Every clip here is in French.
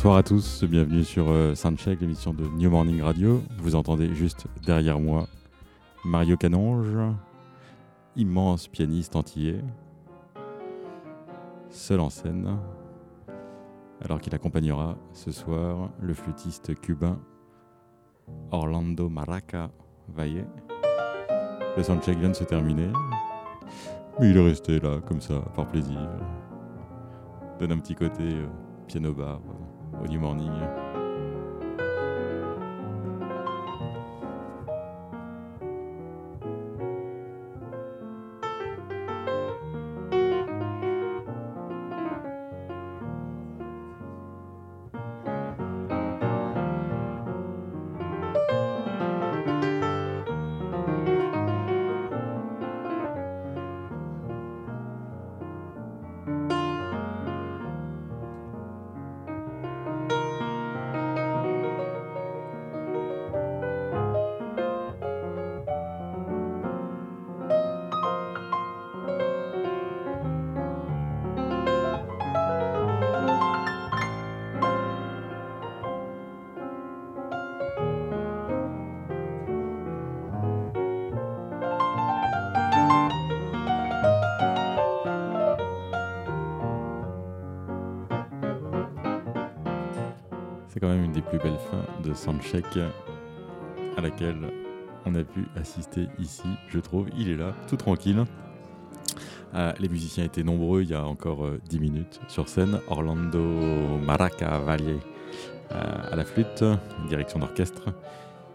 Bonsoir à tous, bienvenue sur euh, Soundcheck, l'émission de New Morning Radio. Vous entendez juste derrière moi Mario Canonge, immense pianiste antillais, seul en scène, alors qu'il accompagnera ce soir le flûtiste cubain Orlando Maraca Valle. Le soundcheck vient de se terminer, mais il est resté là, comme ça, par plaisir. Donne un petit côté euh, piano bar au New Morning. C'est quand même une des plus belles fins de soundcheck à laquelle on a pu assister ici, je trouve. Il est là, tout tranquille. Euh, les musiciens étaient nombreux il y a encore euh, 10 minutes sur scène. Orlando Maraca Valle euh, à la flûte, direction d'orchestre.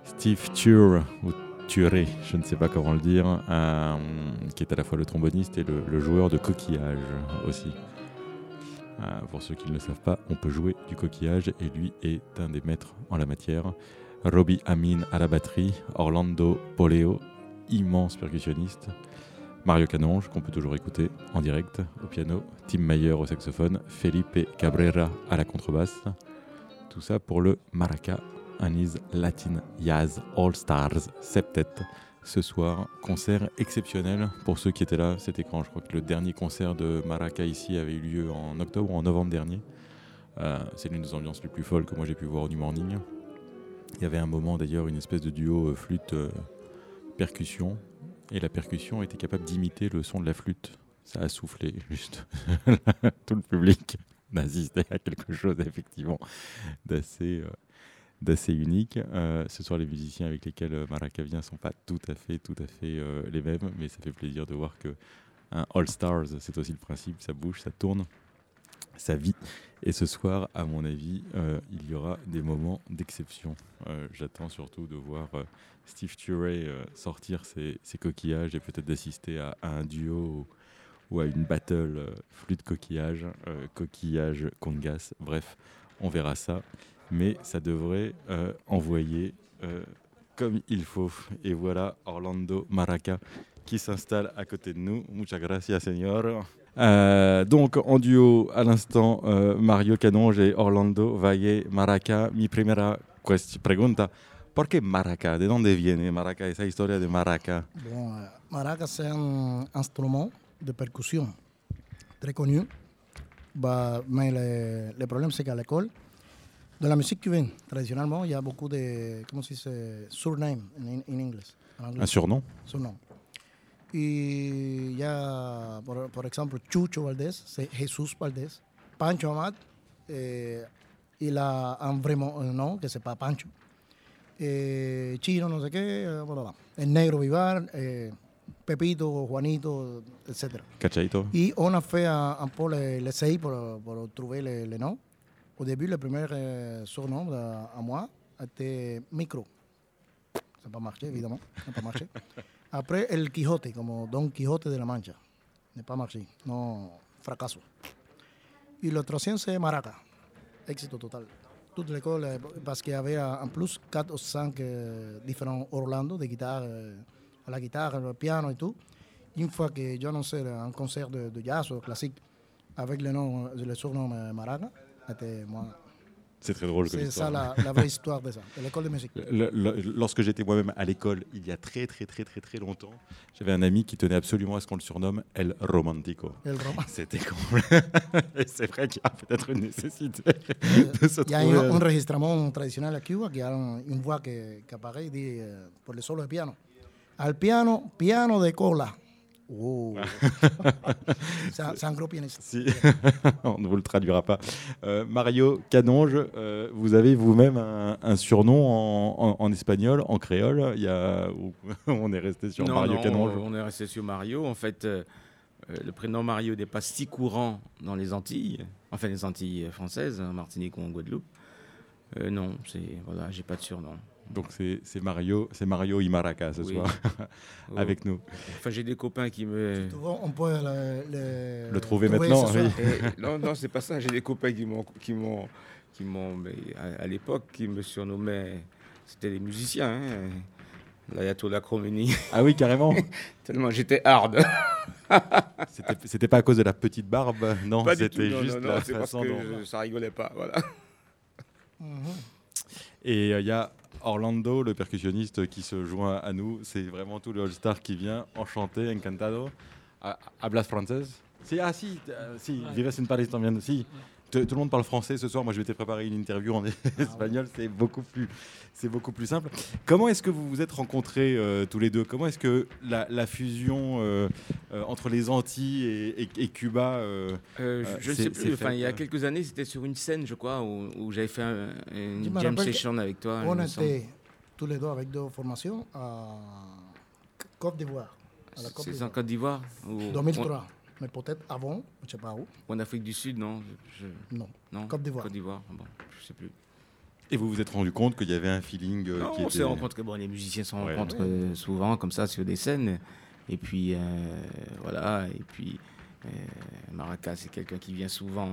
Steve Ture, ou Ture, je ne sais pas comment le dire, euh, qui est à la fois le tromboniste et le, le joueur de coquillage aussi. Euh, pour ceux qui ne le savent pas, on peut jouer du coquillage et lui est un des maîtres en la matière. Robbie Amin à la batterie, Orlando Poleo, immense percussionniste, Mario Canonge, qu'on peut toujours écouter en direct au piano, Tim Mayer au saxophone, Felipe Cabrera à la contrebasse. Tout ça pour le Maraca Anis Latin Jazz All Stars Septet. Ce soir, concert exceptionnel pour ceux qui étaient là. C'était quand? Je crois que le dernier concert de Maraca ici avait eu lieu en octobre ou en novembre dernier. Euh, c'est l'une des ambiances les plus folles que moi j'ai pu voir New Morning. Il y avait un moment d'ailleurs une espèce de duo euh, flûte-percussion. et la percussion était capable d'imiter le son de la flûte. Ça a soufflé juste. Tout le public assisté à quelque chose effectivement d'assez euh, d'assez unique. Euh, ce soir, les musiciens avec lesquels euh, Maraca vient sont pas tout à fait, tout à fait euh, les mêmes, mais ça fait plaisir de voir que un All Stars, c'est aussi le principe, ça bouge, ça tourne, ça vit. Et ce soir, à mon avis, il y aura des moments d'exception. J'attends surtout de voir Steve Turey sortir ses, coquillages et peut-être d'assister à, un duo ou, à une battle flûte coquillage, coquillage congas. Bref, on verra ça mais ça devrait euh, envoyer euh, comme il faut. Et voilà Orlando Maraca qui s'installe à côté de nous. Muchas gracias, señor. Euh, donc en duo à l'instant Mario Canonge et Orlando Valle Maraca. Mi primera pregunta. ¿Por qué Maraca? ¿De dónde viene Maraca? Esa historia de Maraca? Maraca, c'est un instrument de percussion très connu. Bah, mais le, le problème, c'est qu'à l'école, de la musique cubaine, traditionnellement, il y a beaucoup de, comment se dice, surnames en, anglais, Un surnom surnom. Y il y a, por, por exemple, Chucho Valdés, Jesús Valdés. Pancho Amat, eh, il a un vrai mo- un nom, que pas Pancho. Eh, Chino, no sé qué, eh, bla, bla. El Negro Vivar, eh, Pepito, Juanito, etc. Cachaito Et on a fait un, un peu le- l'essai pour, pour trouver les, les noms. Au début, le premier euh, surnom de- à moi était Micro. Ça n'a pas marché, évidemment. Ça n'a pas marché. Après, El Quijote, comme Don Quijote de la Mancha. N'a pas marché. Non, fracasso. Et le troisième, c'est Maraca. Éxito total. Toute l'école, euh, parce qu'il y avait euh, en plus 4 ou 5 différents Orlando de guitare, euh, à la guitare, le piano et tout. Une fois que j'ai annoncé un concert de, de jazz ou classique avec le, nom, le surnom euh, Maraca, c'était moi. C'est très drôle C'est ça la, la, vraie histoire de ça, de l'école de musique. lorsque j'étais moi-même à l'école, il y a très très très très très longtemps, j'avais un ami qui tenait absolument à ce qu'on le surnomme El Romantico. El C'était Et c'est vrai qu'il y a peut-être une nécessité de se Il y a un, enregistrement traditionnel à Cuba qui a une voix qui, qui apparaît et dit euh, pour le solo de piano. Al piano, piano de cola. Oh. c'est un, gros pianiste. Si. On ne vous le traduira pas. Euh, Mario Canonge, euh, vous avez vous-même un, surnom en, espagnol, en créole. Il y a, on est resté sur Mario Canonge. On est resté sur Mario. En fait, euh, le prénom Mario n'est pas si courant dans les Antilles, enfin les Antilles françaises, en Martinique ou en Guadeloupe. non, c'est voilà, j'ai pas de surnom. Donc c'est Mario, c'est Mario Imaraca ce soir avec nous. Enfin j'ai des copains qui me. On peut le, le trouver, maintenant. Oui. non non c'est pas ça. J'ai des copains qui m'ont qui m'ont qui m'ont à, l'époque qui me surnommaient. C'était des musiciens. Hein, L'ayatollah Khomeini. Ah oui carrément. Tellement j'étais hard. c'était pas à cause de la petite barbe, non. C'était juste non, la façon parce que dont... ça rigolait pas, voilà. Mhm. Et il euh, y a Orlando, le percussionniste qui se joint à nous. C'est vraiment tout le All-Star qui vient. Enchanté, encantado. Hablas française Si, ah si, euh, si, vives en Paris también. Si, tout, le monde parle français ce soir. Moi, je vais te préparer une interview en espagnol. C'est beaucoup plus, c'est beaucoup plus simple. Comment est-ce que vous vous êtes rencontrés euh, tous les deux? Comment est-ce que la, fusion euh, entre les Antilles et, Cuba Je ne sais plus. Enfin, il y a quelques années, c'était sur une scène, je crois, où, j'avais fait une jam session avec toi. On était tous les deux avec deux formations à Côte d'Ivoire. C'est en Côte d'Ivoire 2003. Mais peut-être avant, je ne sais pas où. En Afrique du Sud, non Non. non. Côte d'Ivoire. Côte d'Ivoire, bon, je ne sais plus. Et vous vous êtes rendu compte qu'il y avait un feeling euh, non, qui on s'est rencontré. Bon, les musiciens se rencontrent euh, souvent comme ça sur des scènes. Et puis, euh, voilà. Et puis, Maracas, c'est quelqu'un qui vient souvent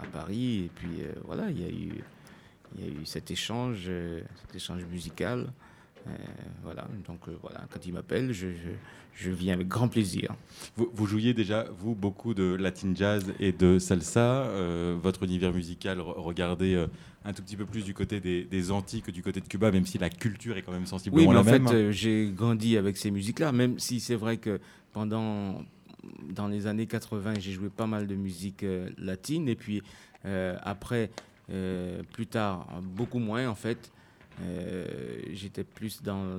à, Paris. Et puis, voilà, il y a eu il y a eu cet échange, euh, cet échange musical. Euh, voilà, donc euh, voilà, quand il m'appelle, je, je, viens avec grand plaisir. Vous, vous, jouiez déjà, vous, beaucoup de latin jazz et de salsa. votre univers musical, regardez un tout petit peu plus du côté des, des, Antilles que du côté de Cuba, même si la culture est quand même sensiblement oui, mais la en même. fait, j'ai grandi avec ces musiques-là, même si c'est vrai que pendant, dans les années 80, j'ai joué pas mal de musique latine, et puis après, euh, plus tard, beaucoup moins en fait. Euh, j'étais plus dans,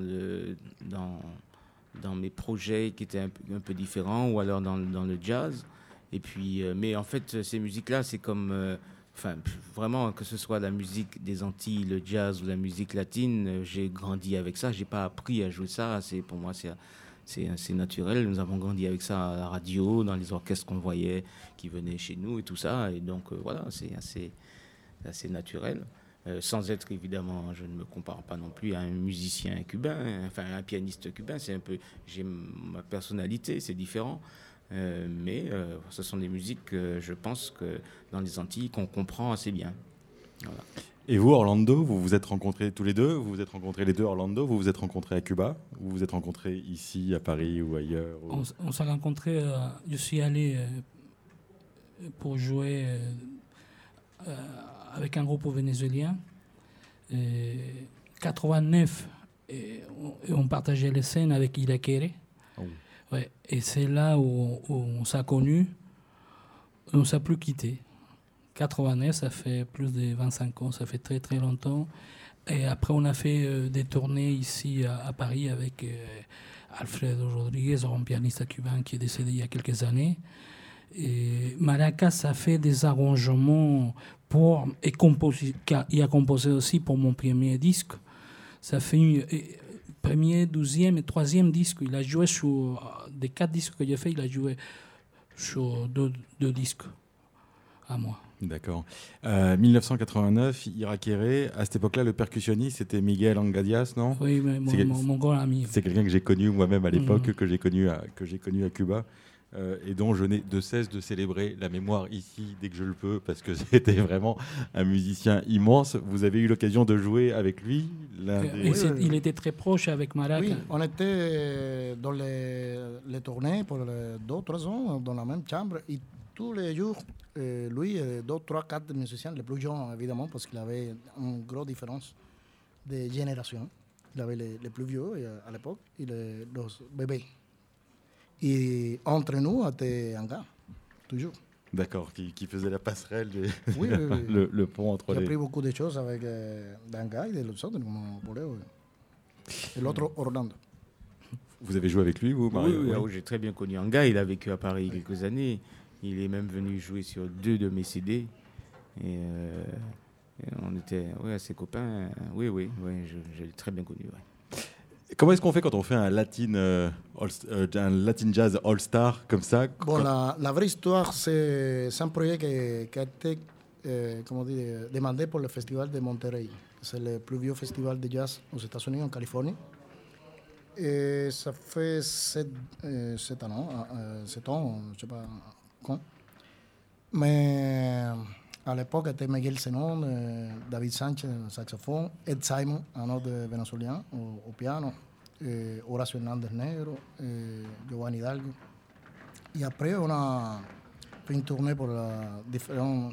dans, mes projets qui étaient un, peu différents ou alors dans, le jazz. Et puis, euh, mais en fait, ces musiques-là, c'est comme. Enfin, vraiment, que ce soit la musique des Antilles, le jazz ou la musique latine, j'ai grandi avec ça. J'ai pas appris à jouer ça. C'est pour moi, c'est c'est naturel. Nous avons grandi avec ça à la radio, dans les orchestres qu'on voyait qui venaient chez nous et tout ça. Et donc voilà, c'est assez assez naturel. Euh, sans être évidemment, je ne me compare pas non plus à un musicien cubain, enfin un pianiste cubain, c'est un peu, j'ai ma personnalité, c'est différent, euh, mais euh, ce sont des musiques que je pense que dans les Antilles qu'on comprend assez bien. Et vous, Orlando, vous vous êtes rencontrés tous les deux, vous vous êtes rencontrés les deux Orlando, vous vous êtes rencontrés à Cuba, vous vous êtes rencontrés ici à Paris ou ailleurs On, s'est rencontrés, je suis allé pour jouer avec un groupe vénézuélien. Et 89, et on, partageait les scènes avec Ida oh. Ouais, et c'est là où, on s'est connus. On ne s'est plus quitté. 89, ça fait plus de 25 ans, ça fait très très longtemps. Et après, on a fait euh, des tournées ici à, Paris avec euh, Alfredo Rodriguez, un pianiste cubain qui est décédé il y a quelques années. Et Maracas a fait des arrangements pour, et composé, il a composé aussi pour mon premier disque. Ça fait une, premier, douzième et troisième disque. Il a joué sur des quatre disques que j'ai fait, il a joué sur deux, disques à moi. D'accord. 1989, euh, Irakere, à cette époque-là, le percussionniste, c'était Miguel Angadias, non? Oui, mais mon, grand ami. C'est quelqu'un que j'ai connu moi-même à l'époque, mm. que j'ai connu, que j'ai connu à Cuba. Euh, et dont je n'ai de cesse de célébrer la mémoire ici dès que je le peux, parce que c'était vraiment un musicien immense. Vous avez eu l'occasion de jouer avec lui Il était très proche avec Maraca. Oui, on était dans les, tournées pour deux, trois ans dans la même chambre. Et tous les jours, euh, lui, et deux, trois, quatre musiciens, les plus jeunes évidemment, parce qu'il avait une grosse différence de génération. Il avait les, les plus vieux euh, à l'époque et les, les bébés. Et entre nous, c'était un gars, toujours. D'accord, qui, qui faisait la passerelle, des- Oui, oui, oui. le, le pont entre J'ai les. appris beaucoup de choses avec euh, un gars et de l'autre. Et l'autre, Orlando. Vous avez joué avec lui, vous, Mario oui, Oui. ah oui, j'ai très bien connu Anga. Il a vécu à Paris quelques années. Il est même venu jouer sur deux de mes CD. Et, euh, et on était ouais, ses copains. Oui, oui, oui, je, je l'ai très bien connu. ouais. Comment est-ce qu'on fait quand on fait un latin, euh, euh, un latin jazz all-star comme ça Bon, la, vraie histoire, c'est un projet qui, a été euh, demandé pour le Festival de Monterrey. C'est le plus vieux festival de jazz aux États-Unis, en Californie. Et ça fait sept, ans, euh, sept ans, je ne sais pas quand. Mais à l'époque, c'était Miguel Zenon, euh, David Sanchez, saxophone, Ed Simon, un autre vénézuélien, au, au piano, euh, Horacio Hernández Negro, euh, Giovanni Hidalgo. Et après, on a fait une tournée pour la différents,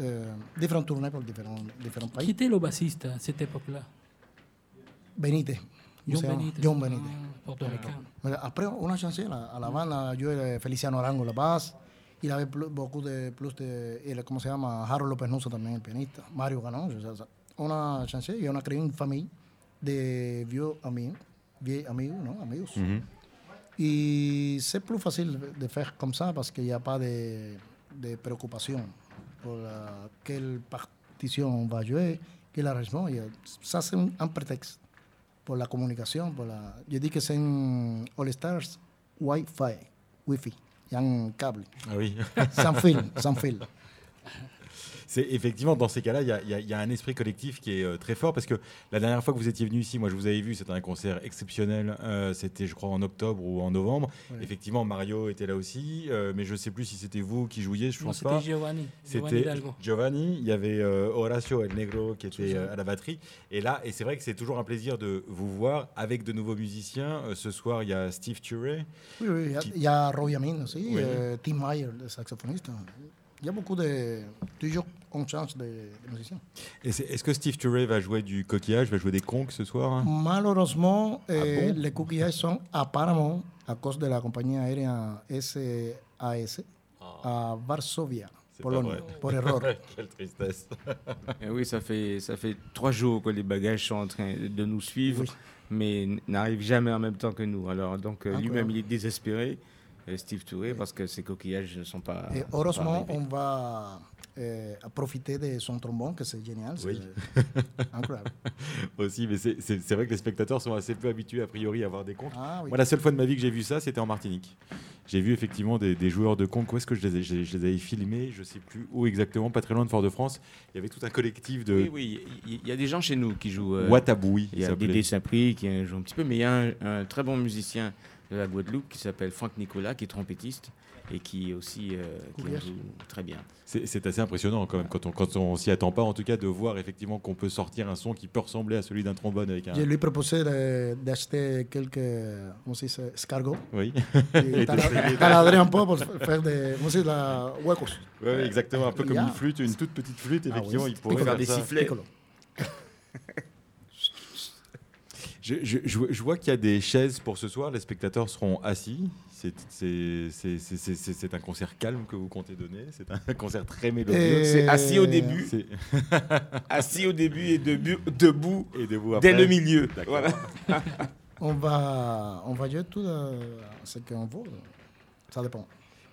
euh, différentes tournées pour différents, différents Qui pays. était le bassiste à cette époque-là Benítez. John Benítez. John Benítez. Ah, Après, on a changé la, à la bande. Yo Feliciano Arango la basse. Il avait plus, beaucoup de plus de. el- ¿Cómo se llama? Harold López Nusso también, el pianista. Mario Ganón. o sea, on a changé y on a créé une famille de vieux amis. Vieux amigos, ¿no? Amigos. Mhm. Y c'est plus facile de faire comme ça parce qu'il n'y a pas de, de préoccupation pour la- quelle partition on va jouer, quel arrangement. Il y a- Ça, c'est un, un prétexte pour la communication. Pour la, je dis que c'est un All Stars Wi-Fi, Wi-Fi. Un câble, Ah oui. sans fil, sans fil. C'est effectivement dans ces cas-là, il y a- y, y un esprit collectif qui est euh, très fort parce que la dernière fois que vous étiez venu ici, moi je vous avais vu, c'était un concert exceptionnel. euh, c'était, je crois, en octobre ou en novembre. Ouais. Effectivement, Mario était là aussi, euh, mais je ne sais plus si c'était vous qui jouiez, je Non, pense c'était pas. Giovanni. Giovanni C'était. Giovanni, il y avait Horacio El Negro qui était à la batterie. Et là, et c'est vrai que c'est toujours un plaisir de vous voir avec de nouveaux musiciens. Ce soir, il y a Steve Turey. Oui, oui, il y a- Qui- il y a Roy Amin aussi, Oui. Tim Meyer, le saxophoniste. Il y a beaucoup de. Toujours, on change de, de musiciens. Est-ce que Steve Turey va jouer du coquillage, va jouer des conques ce soir hein? Malheureusement, eh, Ah bon? les coquillages sont apparemment à cause de la compagnie aérienne SAS à Varsovie, Ah. C'est Pologne, pas vrai. pour erreur. Quelle tristesse. Et oui, ça fait, ça fait trois jours que les bagages sont en train de nous suivre, Oui. mais n'arrivent jamais en même temps que nous. Alors, donc, euh, lui-même, il est désespéré, euh, Steve Touré, parce que ses coquillages ne sont pas. Et pas heureusement, on va eh, profiter de son trombone, que c'est génial. Oui. Incroyable. Aussi, mais c'est- vrai que les spectateurs sont assez peu habitués a priori à voir des conques. Ah oui. Moi, la seule fois de ma vie que j'ai vu ça, c'était en Martinique. J'ai vu effectivement des, des joueurs de conques. Où est-ce que je les, ai, je, je les avais filmés? Je sais plus où exactement, pas très loin de Fort-de-France. Il y avait tout un collectif de Oui, oui, il y, a des gens chez nous qui jouent. euh, Wataboui. Il y a. Dédé Saint-Prix qui joue un petit peu, mais il y a un, un très bon musicien de la Guadeloupe qui s'appelle Franck Nicolas, qui est trompettiste et qui aussi euh, qui joue très bien. C'est assez impressionnant quand même, quand on quand on s'y attend pas, en tout cas, de voir effectivement qu'on peut sortir un son qui peut ressembler à celui d'un trombone avec un. Je lui proposé de- d'acheter quelques, se dice, escargots. Oui, taladrer un peu pour faire des, se dice, la huecos. Ouais, exactement, un peu comme a- une flûte, une toute petite flûte, Ah oui, effectivement, il pourrait Pour faire faire des ça. sifflets. Je, je- je vois- qu'il y a des chaises pour ce soir, les spectateurs seront assis. C'est- un concert calme que vous comptez donner, c'est un concert très mélodieux. Et- C'est assis au début, assis au début et debout, debout Et debout dès après. le milieu. Voilà. On va, on va jouer tout euh, ce qu'on veut. Ça dépend.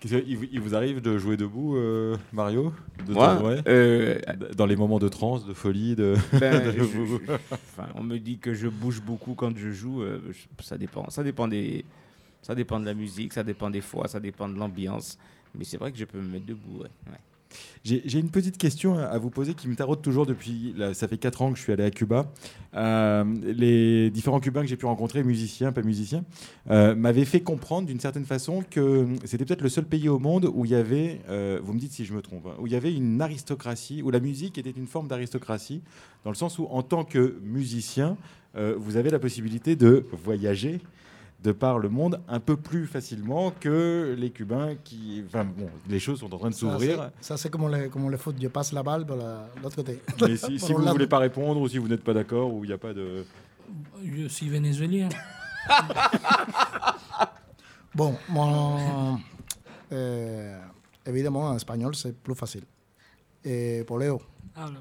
Il, vous- il vous arrive de jouer debout, euh, Mario De Moi, temps- ouais euh, Dans les moments de transe, de folie, de. ben, de je- vous- je- enfin, on me dit que je bouge beaucoup quand je joue. euh, je- ça dépend. Ça dépend des, ça dépend de la musique, ça dépend des fois, ça dépend de l'ambiance. Mais c'est vrai que je peux me mettre debout. ouais, ouais. J'ai une petite question à vous poser qui me taraude toujours depuis. ça fait 4 ans que je suis allé à Cuba. Euh, les différents Cubains que j'ai pu rencontrer, musiciens, pas musiciens, euh, m'avaient fait comprendre d'une certaine façon que c'était peut-être le seul pays au monde où il y avait, euh, vous me dites si je me trompe, hein, où il y avait une aristocratie, où la musique était une forme d'aristocratie, dans le sens où en tant que musicien, vous avez la possibilité de voyager de par le monde un peu plus facilement que les Cubains qui. Enfin bon, les choses sont en train de s'ouvrir. Ça, c'est comme comme le foot, je passe la balle de l'autre côté. Mais si, si vous ne voulez pas répondre ou si vous n'êtes pas d'accord ou il n'y a pas de. Je suis vénézuélien. bon, mon, euh, évidemment, en espagnol, c'est plus facile. Eh, Poleo. Habla.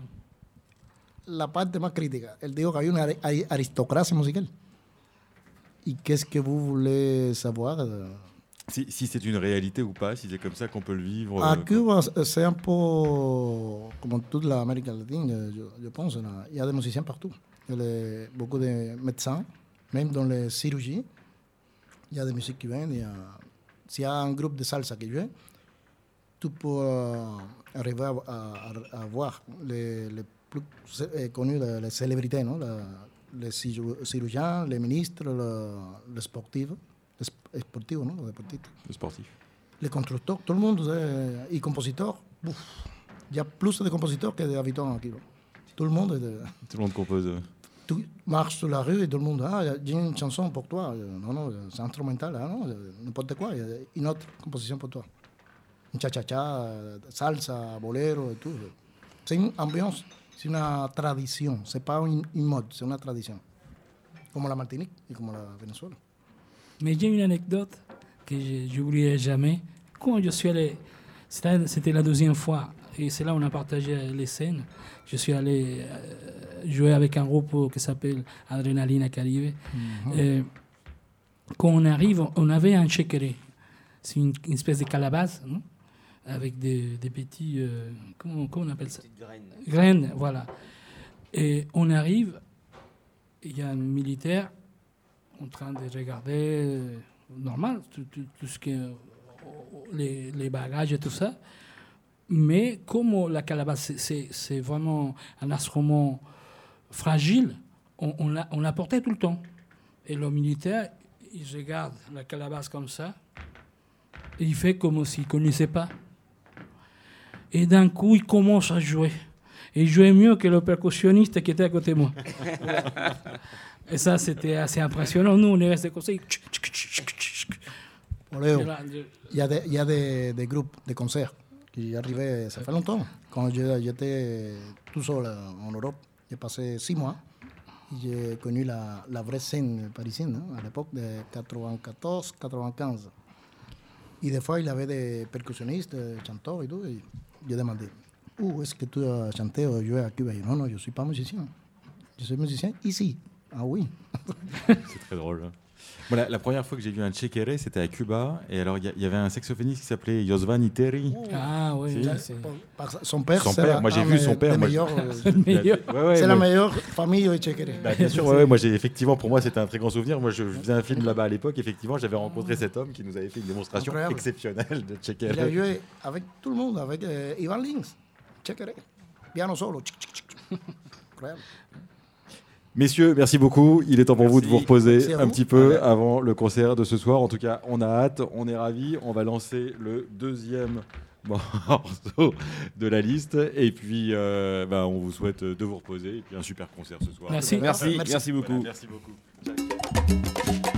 La parte más crítica. Él dijo que hay una aristocracia musical. ¿Y qu'est-ce que vous voulez savoir si, si c'est une réalité ou pas, si c'est comme ça qu'on peut le vivre. À Cuba, c'est un peu comme toute l'Amérique latine, je, je pense. Il y a des musiciens partout. Il y a beaucoup de médecins, même dans les chirurgies. Il y a des musiques qui viennent. S'il y a un groupe de salsa qui tu peux euh, arriver à, à, à, voir les, les plus connus, les célébrités, non? La, les chirurgiens, les ministres, les sportifs, les sportifs, non? Les deportistes. Les sportifs. Les constructeurs, tout le monde, et compositeurs. Il y a plus de compositeurs que d'habitants aquí. Tout le monde. De, tout le monde compose. Tu marches sur la rue et tout le monde, ah, j'ai une chanson pour toi. Non, non, c'est instrumental, ah, non, n'importe quoi. Il y a une autre composition pour toi. Une cha-cha-cha, salsa, bolero et tout. C'est une ambiance c'est une tradition, c'est pas une, une mode, c'est une tradition. Comme la Martinique et comme la Venezuela. Mais j'ai une anecdote que je n'oublierai jamais. Quand je suis allé, c'était la deuxième fois, et c'est là où on a partagé les scènes. Je suis allé euh, jouer avec un groupe qui s'appelle Adrenalina Caribe. Mm -hmm. quand on arrive, on avait un chequeré. C'est une, une, espèce de calabace, non? Avec des, des petits. Euh, comment, comment, on appelle ça graines. Graines, voilà. Et on arrive, il y a un militaire en train de regarder, euh, normal, tout, tout, tout, ce qui est, les, les, bagages et tout ça. Mais comme la calabace, c'est vraiment un instrument fragile, on, on, la, on la portait tout le temps. Et le militaire, il regarde la calabace comme ça, et il fait comme s'il ne connaissait pas. Et d'un coup, il commence à jouer. Et il jouait mieux que le percussionniste qui était à côté de moi. Et ça, c'était assez impressionnant. Nous, on est restés comme ça. Il y a, des, il y a des, des, groupes de concerts qui arrivaient, ça fait longtemps. Quand j'étais tout seul en Europe, j'ai passé six mois. J'ai connu la, la, vraie scène parisienne hein, à l'époque de 94-95. Et des fois, il y avait des percussionnistes, des chanteurs et tout. Et yo demandé, où est-ce que tu as chanté ou joué à Cuba Non, non, je ne suis pas musicien. Je suis musicien ici. Ah oui. c'est très drôle. Bon, la, première fois que j'ai vu un Chequere, c'était à Cuba. Et alors, il y, y, avait un saxophoniste qui s'appelait Josvan Iteri. Ah oui, si. son père, son père. moi, j'ai vu son père. C'est la meilleure famille de Chequere. Bah, bien sûr, ouais, moi, effectivement, pour moi, c'était un très grand souvenir. Moi, je, je faisais un film là-bas à l'époque. Effectivement, j'avais rencontré cet homme qui nous avait fait une démonstration Incroyable. exceptionnelle de Chequere. Il a joué avec tout le monde, avec euh, Ivan Lins, Chequere, piano solo. Incroyable. Messieurs, merci beaucoup. Il est temps pour merci. vous de vous reposer un petit peu avant le concert de ce soir. En tout cas, on a hâte, on est ravis. On va lancer le deuxième morceau de la liste. Et puis, euh, bah, on vous souhaite de vous reposer. Et puis, un super concert ce soir. Merci, merci, merci, merci beaucoup. Voilà, merci beaucoup.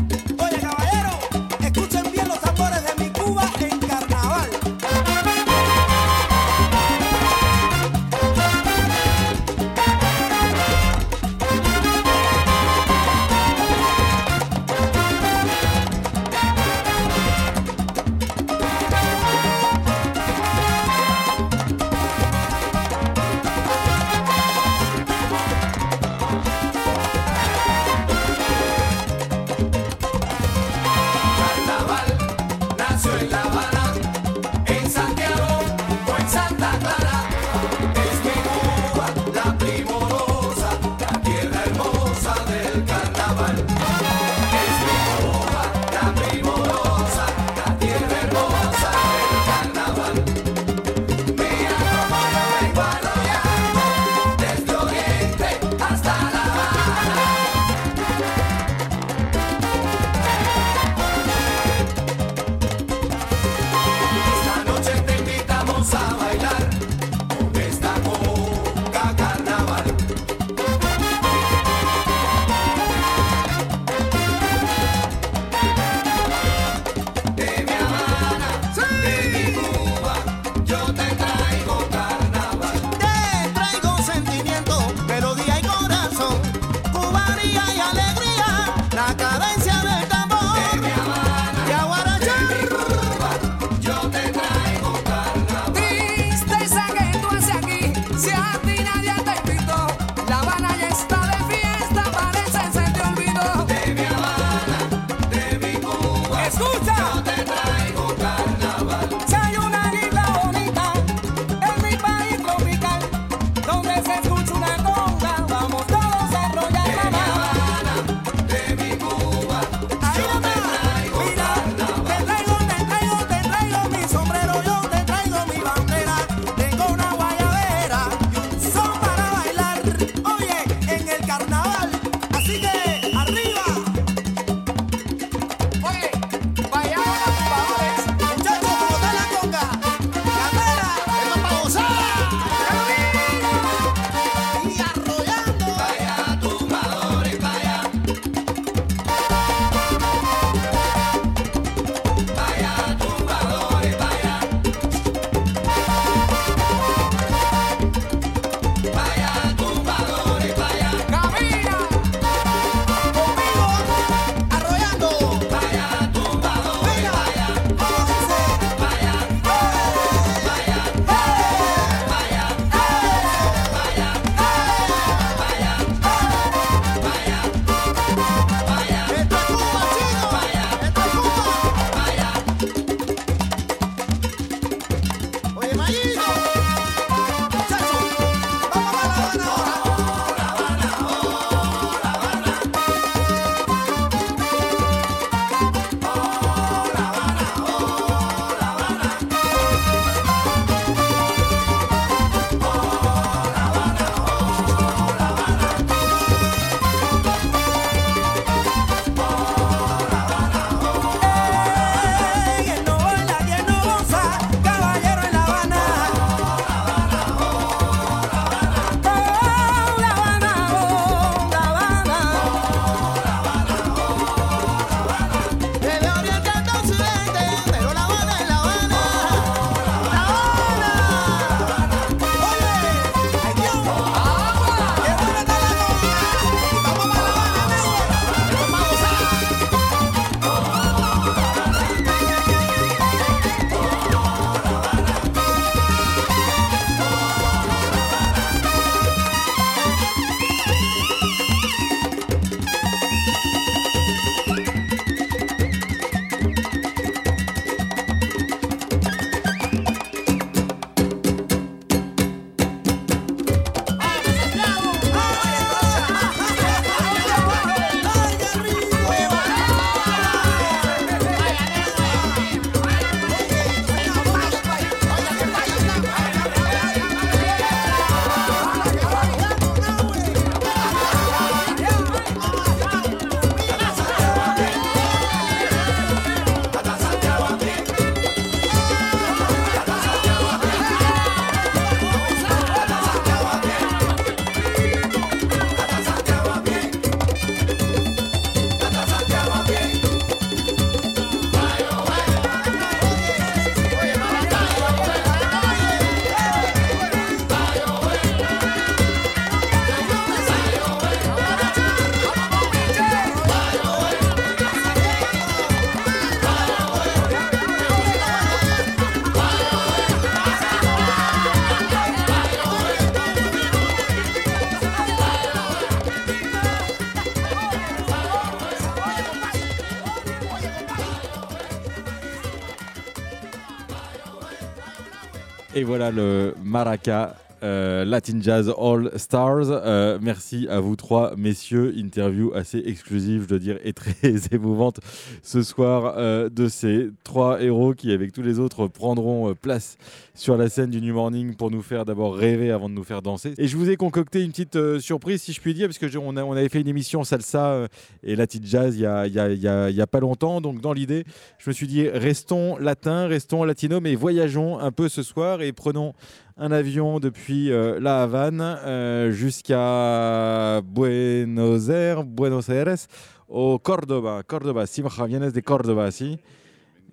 Voilà le Maraca euh, Latin Jazz All Stars. Euh, merci à vous trois, messieurs. Interview assez exclusive, je dois dire, et très émouvante ce soir euh, de ces trois héros qui, avec tous les autres, prendront place sur la scène du New Morning pour nous faire d'abord rêver avant de nous faire danser. Et je vous ai concocté une petite surprise, si je puis dire, parce que on, avait fait une émission salsa et Latin Jazz il y a, a pas longtemps. Donc, dans l'idée, je me suis dit, restons latins, restons latinos, mais voyageons un peu ce soir et prenons un avion depuis euh, La Havane euh, jusqu'à Buenos Aires, Buenos Aires, au Córdoba. Córdoba, Simcha, vienes de Córdoba, si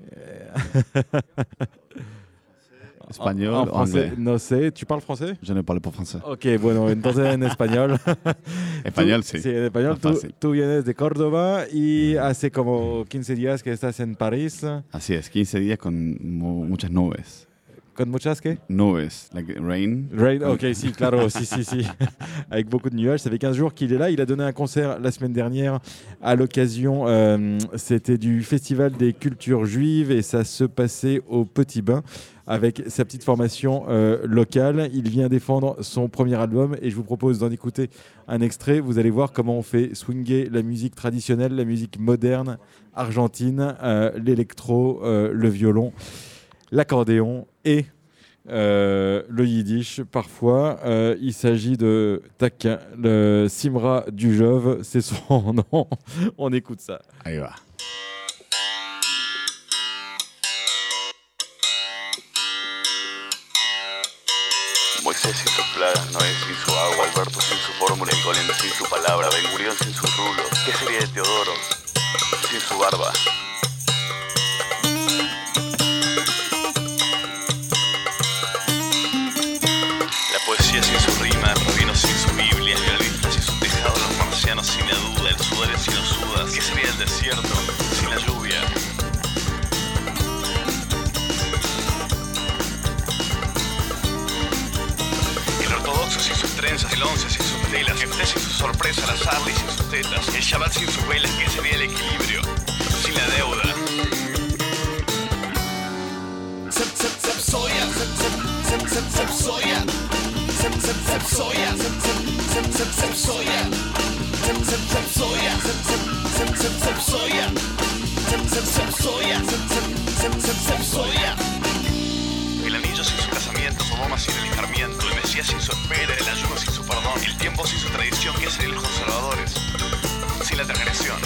Espagnol, en, en français, anglais. No sé. Tu parles français? Je ne parle pas français. Ok, bueno, entonces en. Español, Tú- sí. Sí, en español. Más Tú, tú vienes de Córdoba y hace como 15 días que estás en París. Así es, 15 días con mu- muchas nubes. ¿Con muchas qué Nubes, like rain. Rain, ok, si, claro, si, si, si. Avec beaucoup de nuages. Ça fait 15 jours qu'il est là. Il a donné un concert la semaine dernière à l'occasion, euh, c'était du Festival des cultures juives et ça se passait au Petit Bain avec sa petite formation euh, locale. Il vient défendre son premier album et je vous propose d'en écouter un extrait. Vous allez voir comment on fait swinger la musique traditionnelle, la musique moderne argentine, euh, l'électro, le violon, l'accordéon et euh, le yiddish parfois. Euh, il s'agit de tac, le Simra du Jove, c'est son nom. On écoute ça. Ahí va. Moisés sin sus plagas, Noé sin su agua, Alberto sin su fórmula, Colin sin su palabra, Ben Gurión sin sus rulos. ¿Qué sería de Teodoro? Sin su barba? Trenzas, el once sin sus telas, el té sin su sorpresa, la sin sus tetas, el Shabbat sin sus velas, que sería el equilibrio, sin la deuda. Sep, sep, sep, soya, sep, sep, sep, sep, sep, soya. Sep, sep, sep, soya, sep, sep, sep, sep, sep, soya. Sep, sep, sep, soya, sep, sep, sep, sep, sep, soya. Sep, sep, sep, soya, sep, sep, sep, sep, sep, soya. El anillo sin su sin el el Mesías sin su espera, el ayuno sin su perdón, el tiempo sin su tradición, que serían los conservadores, sin la transgresión.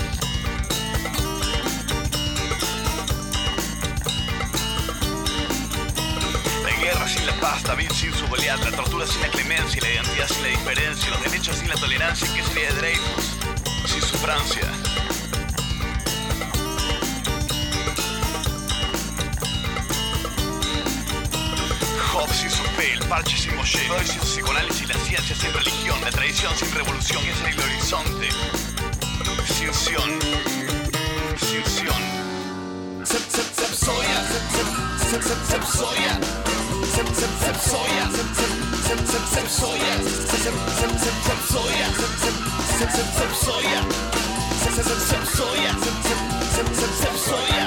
La guerra sin la paz, David sin su Goliat, la tortura sin la clemencia, la identidad sin la diferencia, los derechos sin la tolerancia, que sería de Dreyfus, sin su Francia. Su fe, el parche sin su psicoanálisis, la ciencia sin religión, la tradición sin revolución, es el horizonte. Sep, sep, sep, soya, sep, sep, sep, sep, sep, soya. Sep, sep, sep, soya, sep, sep, sep, sep, sep, soya. Sep, sep, sep, sep, sep, soya, sep, sep, sep, sep, sep, soya. Sep, sep, sep, sep, soya, sep, sep, sep, sep, sep, soya.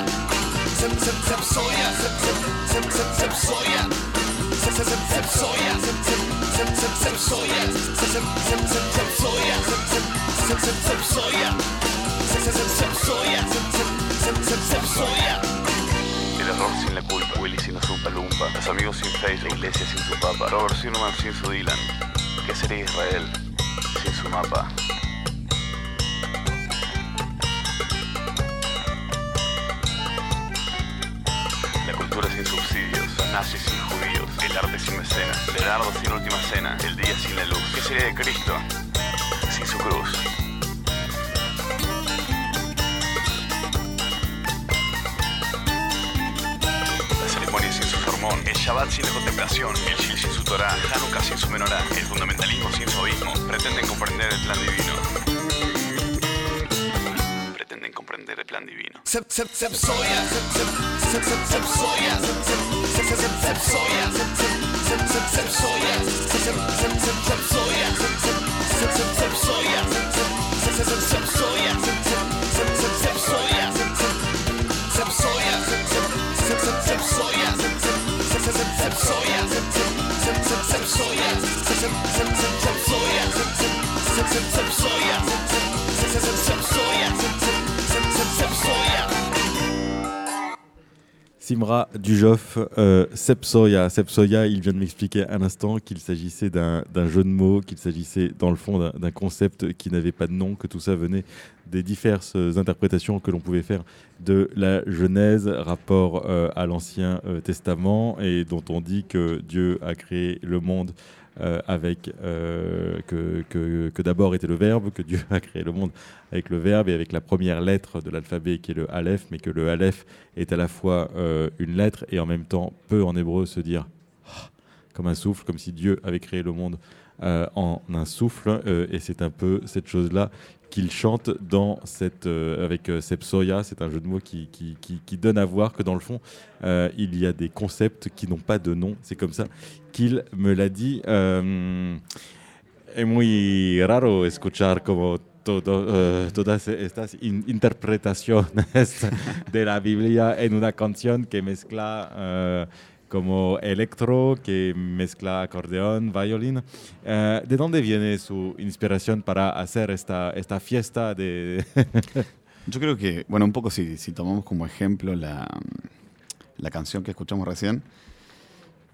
Sep, sep, sep, soya, sep, sep, sep, sep, sep, soya. El error sin la culpa, Willy sin su palumpa, los amigos sin face, la iglesia sin su papa, Robert Zimmerman sin su Dylan, ¿qué sería Israel sin su mapa? La cultura sin subsidios, nazis sin el arte sin mecenas, Leonardo sin última cena, el día sin la luz, ¿qué sería de Cristo sin su cruz? La ceremonia sin su sermón, el Shabbat sin la contemplación, el Shil sin su Torah, Hanukkah sin su menorá, el fundamentalismo sin su abismo, pretenden comprender el plan divino. Plan divino. Simra Dujoff, euh, Sepsoya. Sepsoya, il vient de m'expliquer un instant qu'il s'agissait d'un jeu de mots, qu'il s'agissait dans le fond d'un- d'un concept qui n'avait pas de nom, que tout ça venait des diverses interprétations que l'on pouvait faire de la Genèse, rapport euh, à l'Ancien euh, Testament, et dont on dit que Dieu a créé le monde euh, avec euh, que, que, d'abord était le Verbe, que Dieu a créé le monde avec le Verbe et avec la première lettre de l'alphabet qui est le Aleph, mais que le Aleph est à la fois euh, une lettre et en même temps peut en hébreu se dire ah comme un souffle, comme si Dieu avait créé le monde en un souffle. et c'est un peu cette chose-là qu'il chante dans cette, euh, avec euh. C'est un jeu de mots qui, qui, qui- qui donne à voir que dans le fond, euh, il y a des concepts qui n'ont pas de nom. C'est comme ça qu'il me l'a dit. Euh, es muy raro escuchar como todo, eh, todas estas in- interpretaciones de la Biblia en una canción que mezcla eh, como electro, que mezcla acordeón, violín. Eh, ¿De dónde viene su inspiración para hacer esta, esta fiesta de... Yo creo que, bueno, un poco si, si tomamos como ejemplo la, la canción que escuchamos recién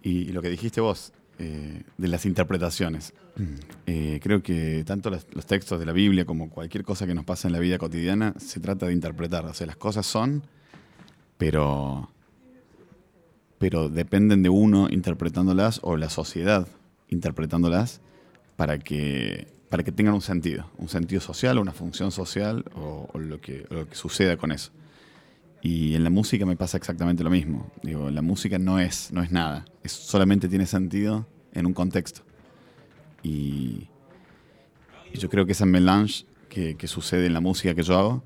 y, lo que dijiste vos, eh, de las interpretaciones. Eh, creo que tanto las- los textos de la Biblia como cualquier cosa que nos pasa en la vida cotidiana se trata de interpretar. O sea, las cosas son, pero, pero dependen de uno interpretándolas o la sociedad interpretándolas para que, para que tengan un sentido, un sentido social, una función social o, o lo, que, lo que suceda con eso. Y en la música me pasa exactamente lo mismo. Digo, la música no es, no es nada, es, solamente tiene sentido en un contexto. Y, y yo creo que esa melange que, que sucede en la música que yo hago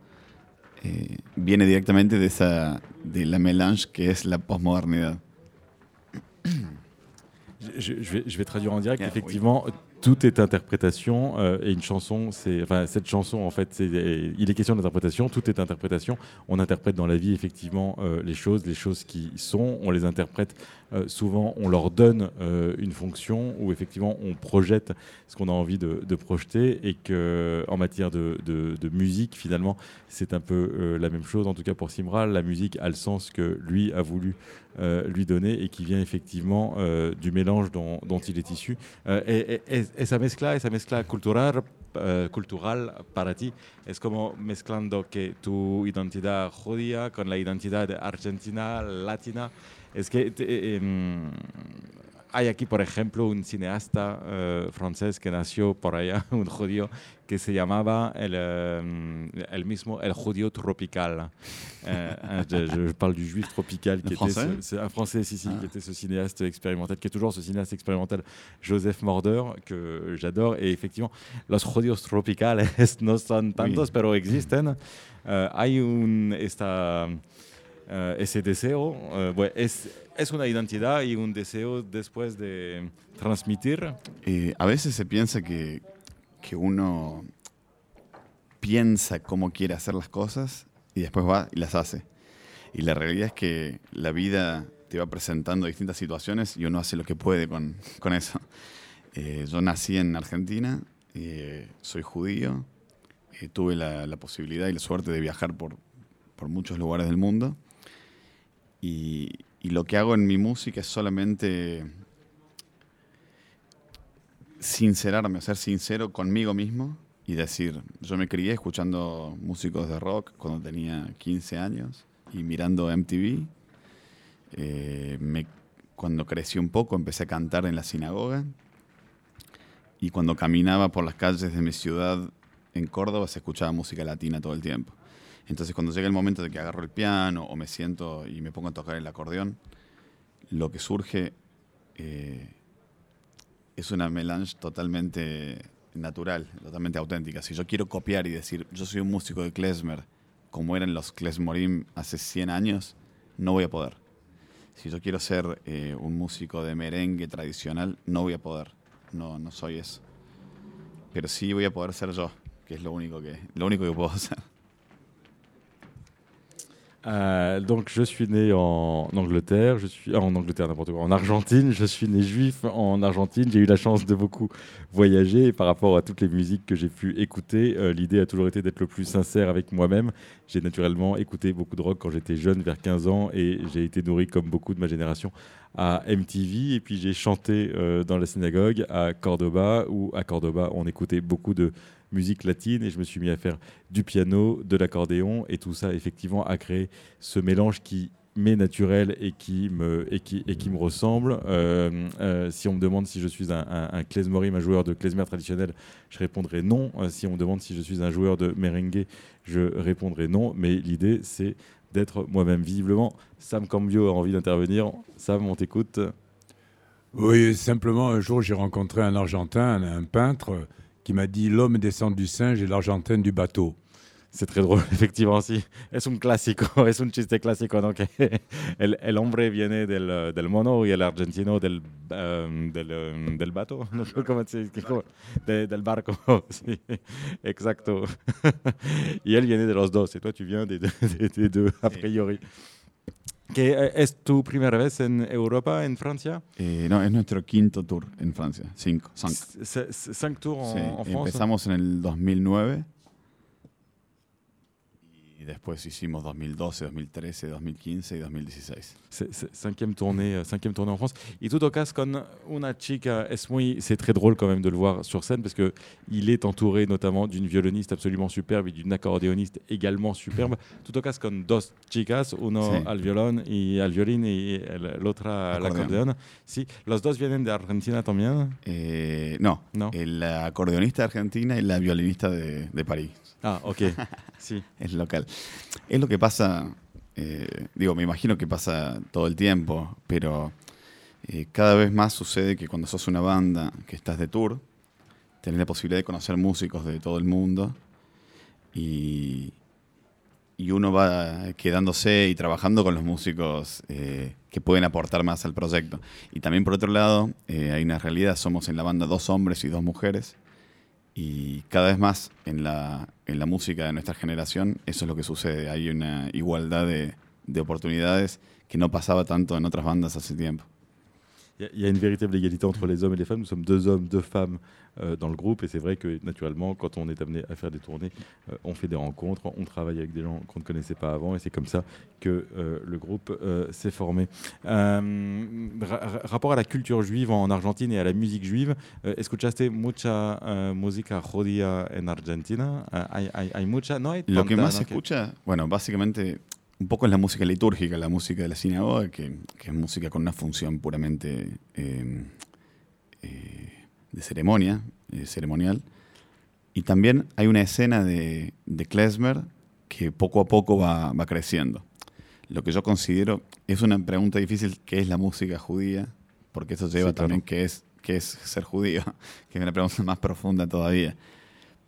eh, viene directamente de, esa, de la melange que es la postmodernidad. Je, je vais, je vais traduire en direct. Ah, Effectivement, tout est interprétation euh, et une chanson, c'est, enfin, cette chanson en fait, c'est, il est question d'interprétation. Tout est interprétation. On interprète dans la vie effectivement euh, les choses, les choses qui sont. On les interprète euh, souvent. On leur donne euh, une fonction où effectivement on projette ce qu'on a envie de, projeter et que en matière de, musique finalement c'est un peu euh, la même chose. En tout cas pour Simra, la musique a le sens que lui a voulu euh, lui donner et qui vient effectivement euh, du mélange dont, il est issu. Euh, et, et- esa mezcla, esa mezcla cultural, eh, cultural para ti es como mezclando que tu identidad judía con la identidad argentina, latina. Es que te- em, hay aquí, por ejemplo, un cineasta eh, francés que nació por allá, un judío, que se llamaba el, eh, el mismo El Judío Tropical. Euh, un- je, je parle du juif tropical, qui était ce- un français, si, si, Ah. qui était ce cinéaste expérimental, qui est toujours ce cinéaste expérimental, Joseph Morder, que j'adore. Et effectivement, los judíos tropicales no son tantos, Oui. pero existen. Euh, hay un, esta, eh, ese deseo, eh, bueno, es, es una identidad y un deseo después de transmitir. Eh, a veces se piensa que, que uno piensa cómo quiere hacer las cosas y después va y las hace. Y la realidad es que la vida te va presentando distintas situaciones y uno hace lo que puede con, con eso. Eh, yo nací en Argentina, eh, soy judío, eh, tuve la, posibilidad y la suerte de viajar por, por muchos lugares del mundo. Y lo que hago en mi música es solamente sincerarme, ser sincero conmigo mismo y decir, yo me crié escuchando músicos de rock cuando tenía 15 años y mirando MTV. Eh, cuando crecí un poco empecé a cantar en la sinagoga y cuando caminaba por las calles de mi ciudad en Córdoba se escuchaba música latina todo el tiempo. Entonces cuando llega el momento de que agarro el piano o me siento y me pongo a tocar el acordeón, lo que surge eh, es una melange totalmente natural, totalmente auténtica. Si yo quiero copiar y decir, yo soy un músico de klezmer, como eran los klezmorim hace 100 años, no voy a poder. Si yo quiero ser eh, un músico de merengue tradicional, no voy a poder. No, no soy eso. Pero sí voy a poder ser yo, que es lo único que, lo único que puedo hacer. Euh, donc je suis né en Angleterre, je suis en Angleterre n'importe quoi, en Argentine. Je suis né juif en Argentine. J'ai eu la chance de beaucoup voyager par rapport à toutes les musiques que j'ai pu écouter, euh, l'idée a toujours été d'être le plus sincère avec moi-même. J'ai naturellement écouté beaucoup de rock quand j'étais jeune, vers 15 ans, et j'ai été nourri comme beaucoup de ma génération à MTV. Et puis j'ai chanté euh, dans la synagogue à Cordoba, où à Cordoba on écoutait beaucoup de musique latine et je me suis mis à faire du piano, de l'accordéon et tout ça effectivement a créé ce mélange qui m'est naturel et qui me, et qui, et qui me ressemble. Euh, euh, si on me demande si je suis un, un, un klezmorim, un joueur de klezmer traditionnel, je répondrai non. Euh, si on me demande si je suis un joueur de merengue, je répondrai non. Mais l'idée, c'est d'être moi-même. Visiblement, Sam Cambio a envie d'intervenir. Sam, on t'écoute. Oui, simplement, un jour, j'ai rencontré un Argentin, un peintre, qui m'a dit L'homme descend du singe et l'Argentin du bateau. C'est très drôle, effectivement, sí. Es un clásico, es un chiste clásico, ¿no? Que el, el hombre viene del, del mono y el argentino del, um, del, um, del bato, no sé cómo se dice, ¿cómo? De, del barco, sí, exacto. y él viene de los dos, et toi tu viens des deux, des, des deux a priori. ¿Qué, eh, ¿Es tu primera vez en Europa, en Francia? Eh, no, es nuestro quinto tour en Francia. Cinco. Cinq. C- c- Cinq tours en, Sí, en France empezamos en el 2009 y después hicimos 2012, 2013, 2015 y 2016. C'est- c'est cinquième tournée, euh, cinquième tournée en France. Y tú tocas con una chica, es muy, c'est très drôle quand même de le voir sur scène parce que il est entouré notamment d'une violoniste absolument superbe et d'une accordéoniste également superbe. tú tocas con dos chicas, uno Sí. al violón y al violín y l'otra al acordeón. Sí, los dos vienen de Argentina también. Eh, no, No. el acordeonista de Argentina y la violinista de, de París. Ah, ok. sí. Es local. Es lo que pasa, eh, digo, me imagino que pasa todo el tiempo, pero eh, cada vez más sucede que cuando sos una banda que estás de tour, tenés la posibilidad de conocer músicos de todo el mundo y, y uno va quedándose y trabajando con los músicos eh, que pueden aportar más al proyecto. Y también por otro lado, hay una realidad, somos en la banda dos hombres y dos mujeres. Y cada vez más en la, en la música de nuestra generación, eso es lo que sucede. Hay una igualdad de, de oportunidades que no pasaba tanto en otras bandas hace tiempo. Il y a- il y, a une véritable égalité entre les hommes et les femmes. Nous sommes deux hommes, deux femmes euh, dans le groupe. Et c'est vrai que naturellement, quand on est amené à faire des tournées, euh, on fait des rencontres, on travaille avec des gens qu'on ne connaissait pas avant. Et c'est comme ça que euh, le groupe s'est formé. Ra- ra- rapport à la culture juive en Argentine et à la musique juive, escuchaste mucha música judía en Argentina? Euh, hay, hay- hay mucha, ¿no? hay Lo que más escucha, bueno, básicamente un poco es la música litúrgica, la música de la sinagoga, que, que es música con una función puramente eh, eh, de ceremonia, eh, ceremonial. Y también hay una escena de, de klezmer que poco a poco va, va creciendo. Lo que yo considero es una pregunta difícil, ¿qué es la música judía? Porque eso lleva Sí, claro. también qué es, qué es ser judío, que es una pregunta más profunda todavía.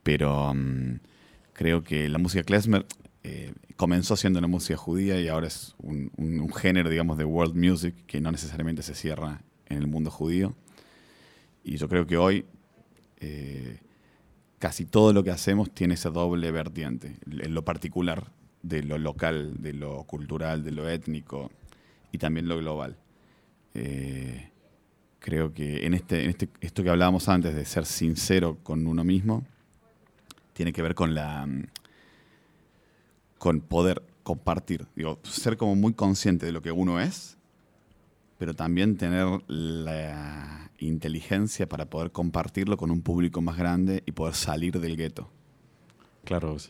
Pero mm, creo que la música klezmer eh, comenzó siendo una música judía y ahora es un, un- un género, digamos, de world music que no necesariamente se cierra en el mundo judío. Y yo creo que hoy eh, casi todo lo que hacemos tiene esa doble vertiente, en lo particular de lo local, de lo cultural, de lo étnico y también lo global. Eh, creo que en este, en este, esto que hablábamos antes de ser sincero con uno mismo, tiene que ver con la mm, con poder compartir, digo, ser como muy consciente de lo que uno es, pero también tener la inteligencia para poder compartirlo con un público más grande y poder salir del gueto. Claro, aussi.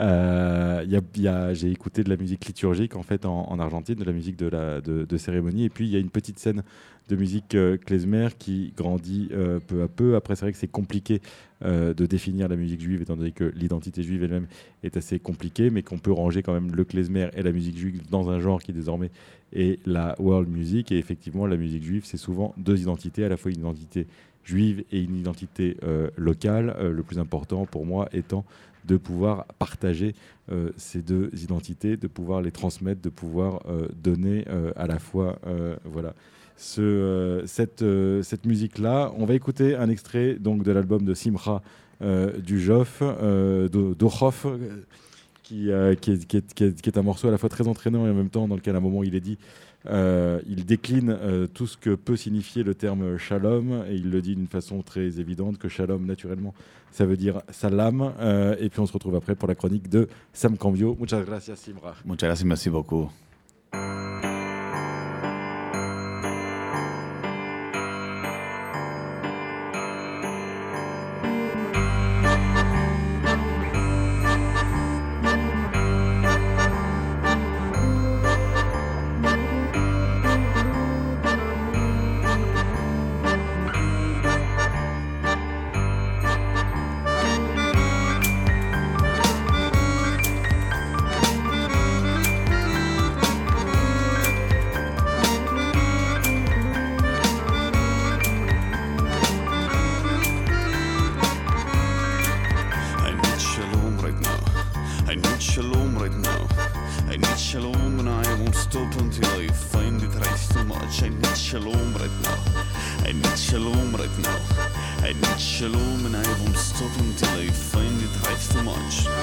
Euh, il y a- il y a- J'ai écouté de la musique liturgique en fait en, en Argentine, de la musique de cérémonie, et puis il y a une petite scène de musique euh, klezmer qui grandit euh, peu à peu. Après, c'est vrai que c'est compliqué euh, de définir la musique juive, étant donné que l'identité juive elle-même est assez compliquée, mais qu'on peut ranger quand même le klezmer et la musique juive dans un genre qui désormais est la world music. Et effectivement, la musique juive, c'est souvent deux identités, à la fois une identité juive et une identité euh, locale, euh, le plus important pour moi étant de pouvoir partager euh, ces deux identités, de pouvoir les transmettre, de pouvoir donner à la fois voilà cette, cette musique là. On va écouter un extrait donc de l'album de Simra du Joff d'Orof. Qui, est, un morceau à la fois très entraînant et en même temps dans lequel à un moment il est dit euh, il décline euh, tout ce que peut signifier le terme shalom et il le dit d'une façon très évidente que shalom, naturellement, ça veut dire salam. Euh, et puis on se retrouve après pour la chronique de Sam Cambio. Muchas gracias, Simra. Muchas gracias, merci beaucoup. much.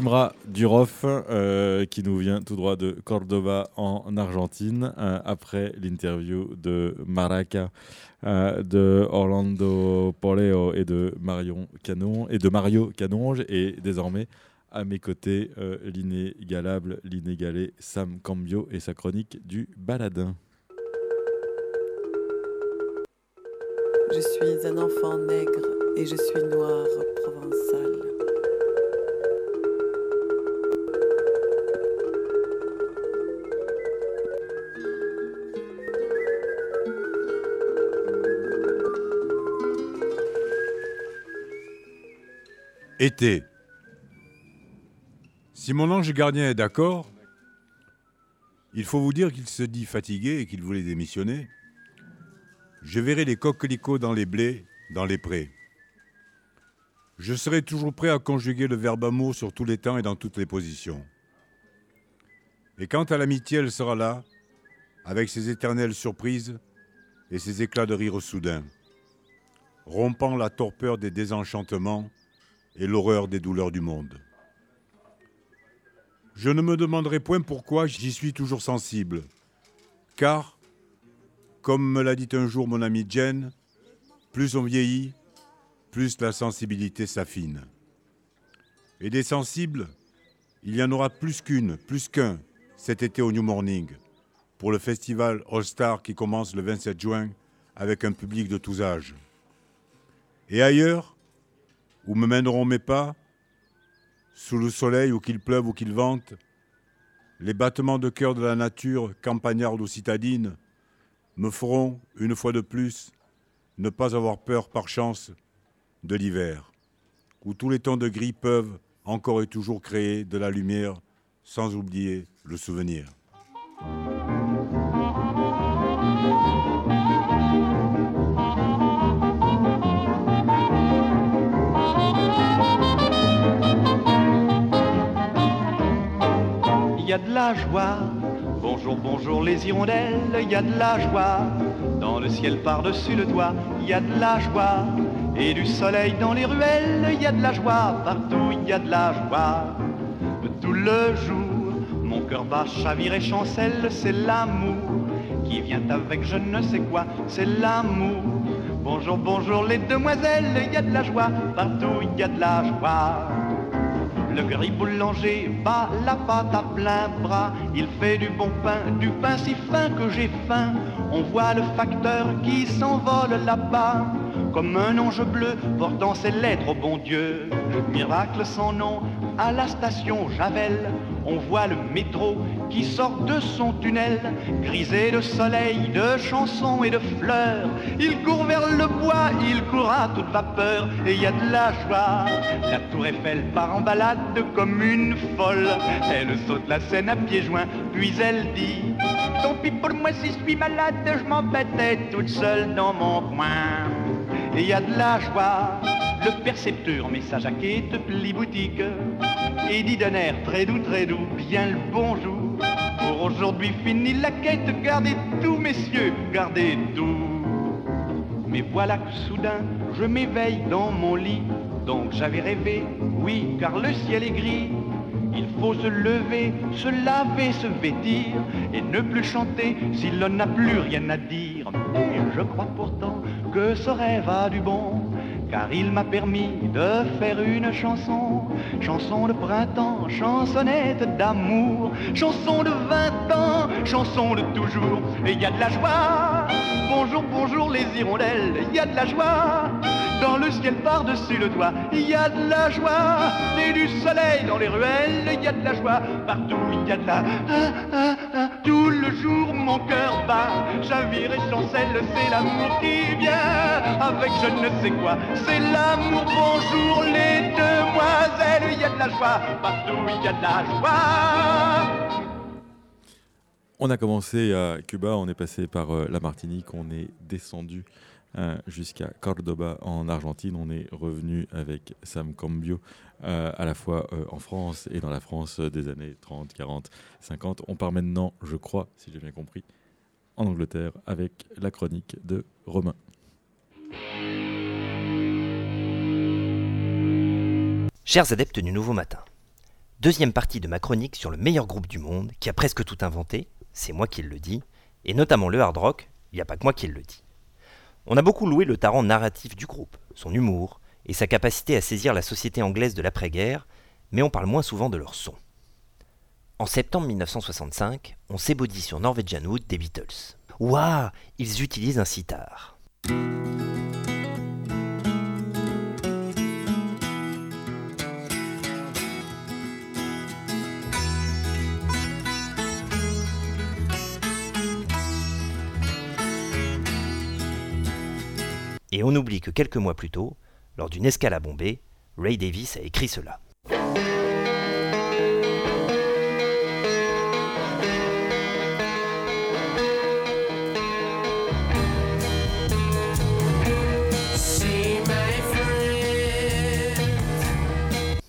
Simra Duroff, euh, qui nous vient tout droit de Cordoba en Argentine, euh, après l'interview de Maraca, euh, de Orlando Poleo et de Marion Canon, et de Mario Canonge, et désormais à mes côtés l'inégalable, l'inégalé Sam Cambio et sa chronique du Baladin. Je suis un enfant nègre et je suis noir provençal. Été. Si mon ange gardien est d'accord, il faut vous dire qu'il se dit fatigué et qu'il voulait démissionner. Je verrai les coquelicots dans les blés, dans les prés. Je serai toujours prêt à conjuguer le verbe amour sur tous les temps et dans toutes les positions. Et quant à l'amitié, elle sera là, avec ses éternelles surprises et ses éclats de rire soudains, rompant la torpeur des désenchantements et l'horreur des douleurs du monde. Je ne me demanderai point pourquoi j'y suis toujours sensible, car, comme me l'a dit un jour mon ami Jen, plus on vieillit, plus la sensibilité s'affine. Et des sensibles, il y en aura plus qu'une, plus qu'un, cet été au New Morning, pour le festival All Star qui commence le 27 juin avec un public de tous âges. Et ailleurs, où me mèneront mes pas, sous le soleil ou qu'il pleuve ou qu'il vente, les battements de cœur de la nature, campagnarde ou citadine, me feront, une fois de plus, ne pas avoir peur par chance de l'hiver, où tous les temps de gris peuvent encore et toujours créer de la lumière sans oublier le souvenir. Y a de la joie. Bonjour, bonjour les hirondelles, il y a de la joie. Dans le ciel par-dessus le toit, il y a de la joie. Et du soleil dans les ruelles, il y a de la joie. Partout, il y a de la joie. Tout le jour, mon cœur bat, chavire et chancelle, c'est l'amour qui vient avec je ne sais quoi, c'est l'amour. Bonjour, bonjour les demoiselles, il y a de la joie. Partout, il y a de la joie. Le gris boulanger bat la pâte à plein bras. Il fait du bon pain, du pain si fin que j'ai faim. On voit le facteur qui s'envole là-bas. Comme un ange bleu portant ses lettres au bon Dieu. Miracle sans nom à la station Javel. On voit le métro qui sort de son tunnel, grisé de soleil, de chansons et de fleurs. Il court vers le bois, il court à toute vapeur, et il y a de la joie. La tour Eiffel part en balade comme une folle. Elle saute la scène à pieds joints, puis elle dit Tant pis pour moi si je suis malade, je m'embêtais toute seule dans mon coin. Et il y a de la joie. Le percepteur met sa jaquette pli boutique et dit d'un air très doux, très doux, bien le bonjour. Pour aujourd'hui fini la quête, gardez tout, messieurs, gardez tout. Mais voilà que soudain, je m'éveille dans mon lit. Donc j'avais rêvé, oui, car le ciel est gris. Il faut se lever, se laver, se vêtir et ne plus chanter si l'on n'a plus rien à dire. Et je crois pourtant que ce rêve a du bon car il m'a permis de faire une chanson, chanson de printemps, chansonnette d'amour, chanson de 20 ans, chanson de toujours, et il y a de la joie. Bonjour, bonjour les hirondelles, il y a de la joie. Dans le ciel par-dessus le toit, il y a de la joie. Et du soleil dans les ruelles, il y a de la joie. Partout, il y a de la... Ah, ah, ah. Tout le jour, mon cœur bat. Chavire et chancelle, c'est l'amour qui vient. Avec je ne sais quoi, c'est l'amour. Bonjour les demoiselles, il y a de la joie. Partout, il y a de la joie. On a commencé à Cuba, on est passé par euh, la Martinique, on est descendu euh, jusqu'à Cordoba en Argentine. On est revenu avec Sam Cambio euh, à la fois euh, en France et dans la France des années 30, 40, 50. On part maintenant, je crois, si j'ai bien compris, en Angleterre avec la chronique de Romain. Chers adeptes du Nouveau Matin, deuxième partie de ma chronique sur le meilleur groupe du monde qui a presque tout inventé, c'est moi qui le dis, et notamment le hard rock, il n'y a pas que moi qui le dis. On a beaucoup loué le talent narratif du groupe, son humour et sa capacité à saisir la société anglaise de l'après-guerre, mais on parle moins souvent de leur son. En septembre 1965, on s'ébaudit sur Norwegian Wood des Beatles. Ouah, ils utilisent un sitar. Et on oublie que quelques mois plus tôt, lors d'une escale à Bombay, Ray Davis a écrit cela.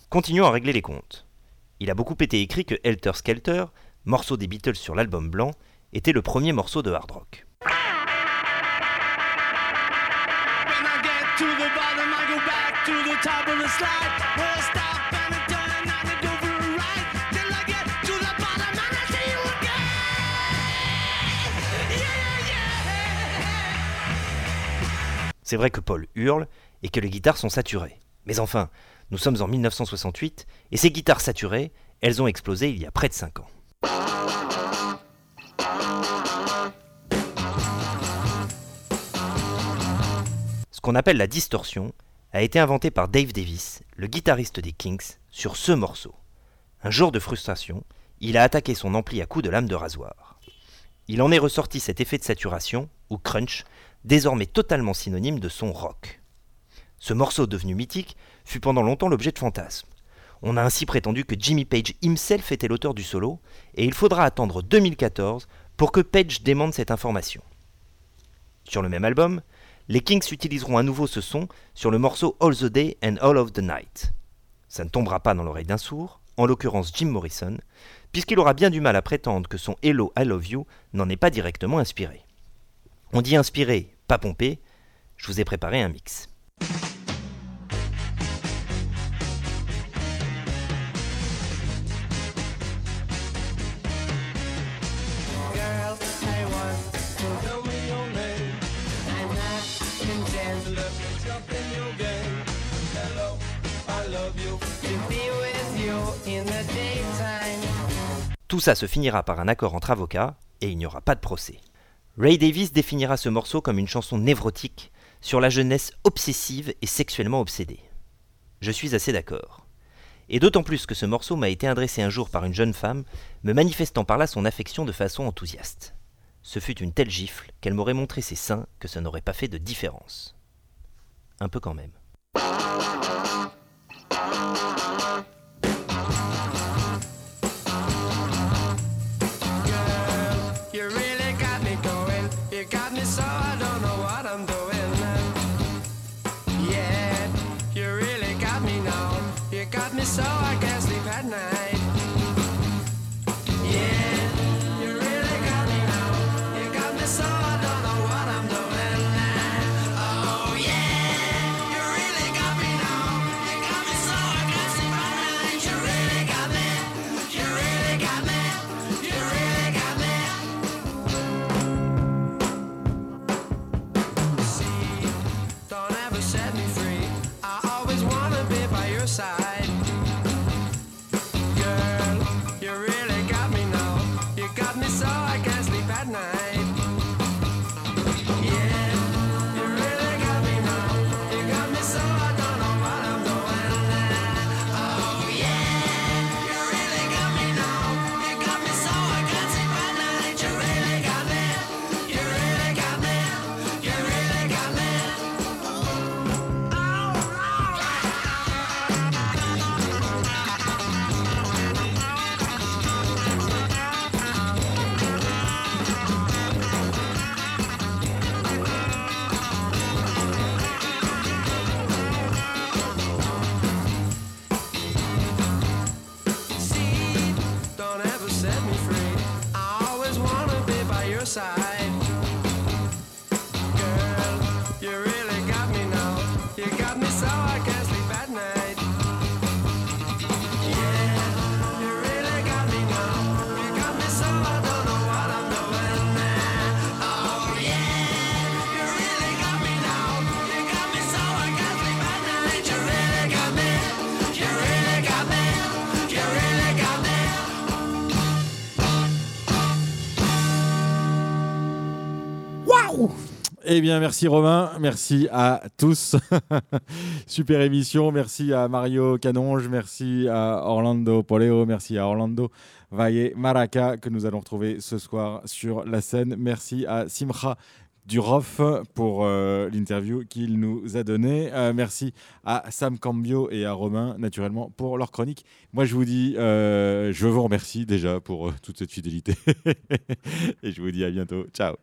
Continuons à régler les comptes. Il a beaucoup été écrit que Helter Skelter, morceau des Beatles sur l'album blanc, était le premier morceau de hard rock. C'est vrai que Paul hurle et que les guitares sont saturées. Mais enfin, nous sommes en 1968 et ces guitares saturées, elles ont explosé il y a près de 5 ans. Ce qu'on appelle la distorsion a été inventé par Dave Davis, le guitariste des Kings, sur ce morceau. Un jour de frustration, il a attaqué son ampli à coups de lame de rasoir. Il en est ressorti cet effet de saturation, ou crunch, désormais totalement synonyme de son rock. Ce morceau devenu mythique fut pendant longtemps l'objet de fantasmes. On a ainsi prétendu que Jimmy Page himself était l'auteur du solo, et il faudra attendre 2014 pour que Page démente cette information. Sur le même album, les Kings utiliseront à nouveau ce son sur le morceau All the Day and All of the Night. Ça ne tombera pas dans l'oreille d'un sourd, en l'occurrence Jim Morrison, puisqu'il aura bien du mal à prétendre que son Hello I Love You n'en est pas directement inspiré. On dit inspiré, pas pompé, je vous ai préparé un mix. Tout ça se finira par un accord entre avocats et il n'y aura pas de procès. Ray Davis définira ce morceau comme une chanson névrotique sur la jeunesse obsessive et sexuellement obsédée. Je suis assez d'accord. Et d'autant plus que ce morceau m'a été adressé un jour par une jeune femme, me manifestant par là son affection de façon enthousiaste. Ce fut une telle gifle qu'elle m'aurait montré ses seins que ça n'aurait pas fait de différence. Un peu quand même. Eh bien, merci Romain, merci à tous. Super émission, merci à Mario Canonge, merci à Orlando Poleo, merci à Orlando Valle Maraca que nous allons retrouver ce soir sur la scène. Merci à Simcha Duroff pour euh, l'interview qu'il nous a donnée. Euh, merci à Sam Cambio et à Romain, naturellement, pour leur chronique. Moi, je vous dis, euh, je vous remercie déjà pour toute cette fidélité. et je vous dis à bientôt. Ciao.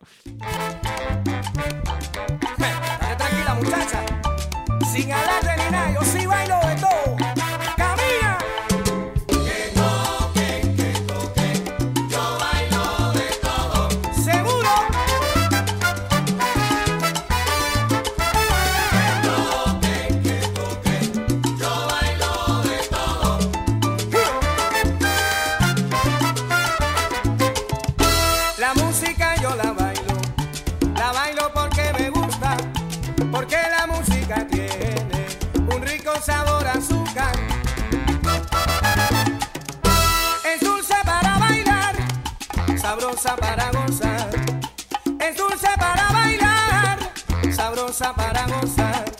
sabrosa para gozar, es dulce para bailar, sabrosa para gozar.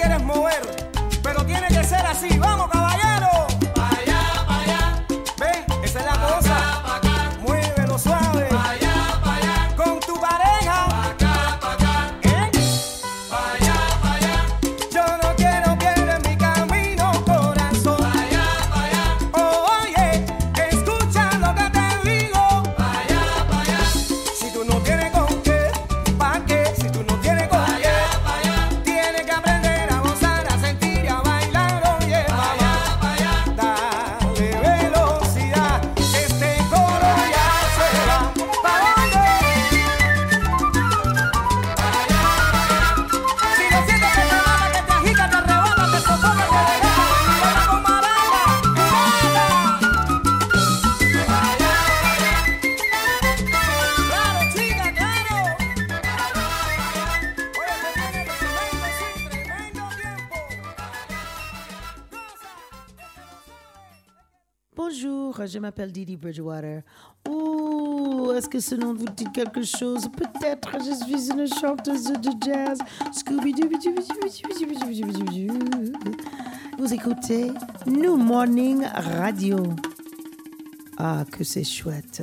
quieres mover, pero tiene que ser así. Vamos, caballo. Didi Bridgewater. Oh, est-ce que ce nom vous dit quelque chose? Peut-être je suis une chanteuse de jazz. scooby Vous écoutez New Morning Radio. Ah, que c'est chouette.